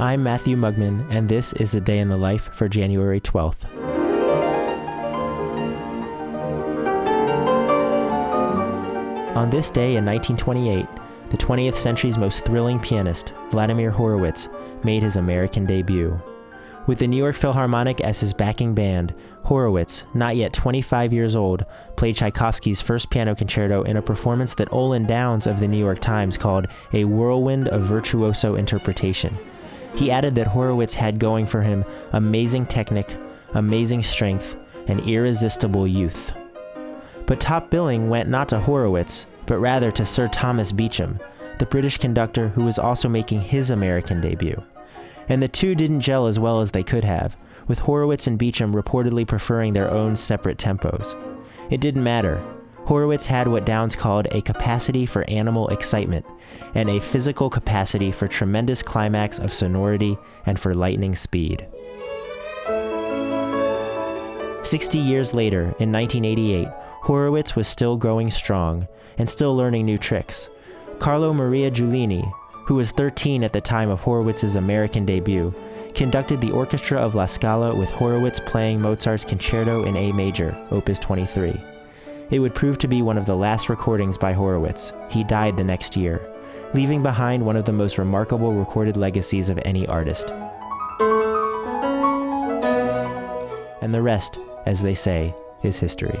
I'm Matthew Mugmon, and this is a day in the life for January 12th. On this day in 1928, the 20th century's most thrilling pianist, Vladimir Horowitz, made his American debut. With the New York Philharmonic as his backing band, Horowitz, not yet 25 years old, played Tchaikovsky's first piano concerto in a performance that Olin Downes of the New York Times called a whirlwind of virtuoso interpretation. He added that Horowitz had going for him amazing technique, amazing strength, and irresistible youth. But top billing went not to Horowitz, but rather to Sir Thomas Beecham, the British conductor who was also making his American debut. And the two didn't gel as well as they could have, with Horowitz and Beecham reportedly preferring their own separate tempos. It didn't matter. Horowitz had what Downes called a capacity for animal excitement, and a physical capacity for tremendous climax of sonority and for lightning speed. Sixty years later, in 1988, Horowitz was still growing strong and still learning new tricks. Carlo Maria Giulini, who was 13 at the time of Horowitz's American debut, conducted the orchestra of La Scala with Horowitz playing Mozart's Concerto in A major, Opus 23. It would prove to be one of the last recordings by Horowitz. He died the next year, leaving behind one of the most remarkable recorded legacies of any artist. And the rest, as they say, is history.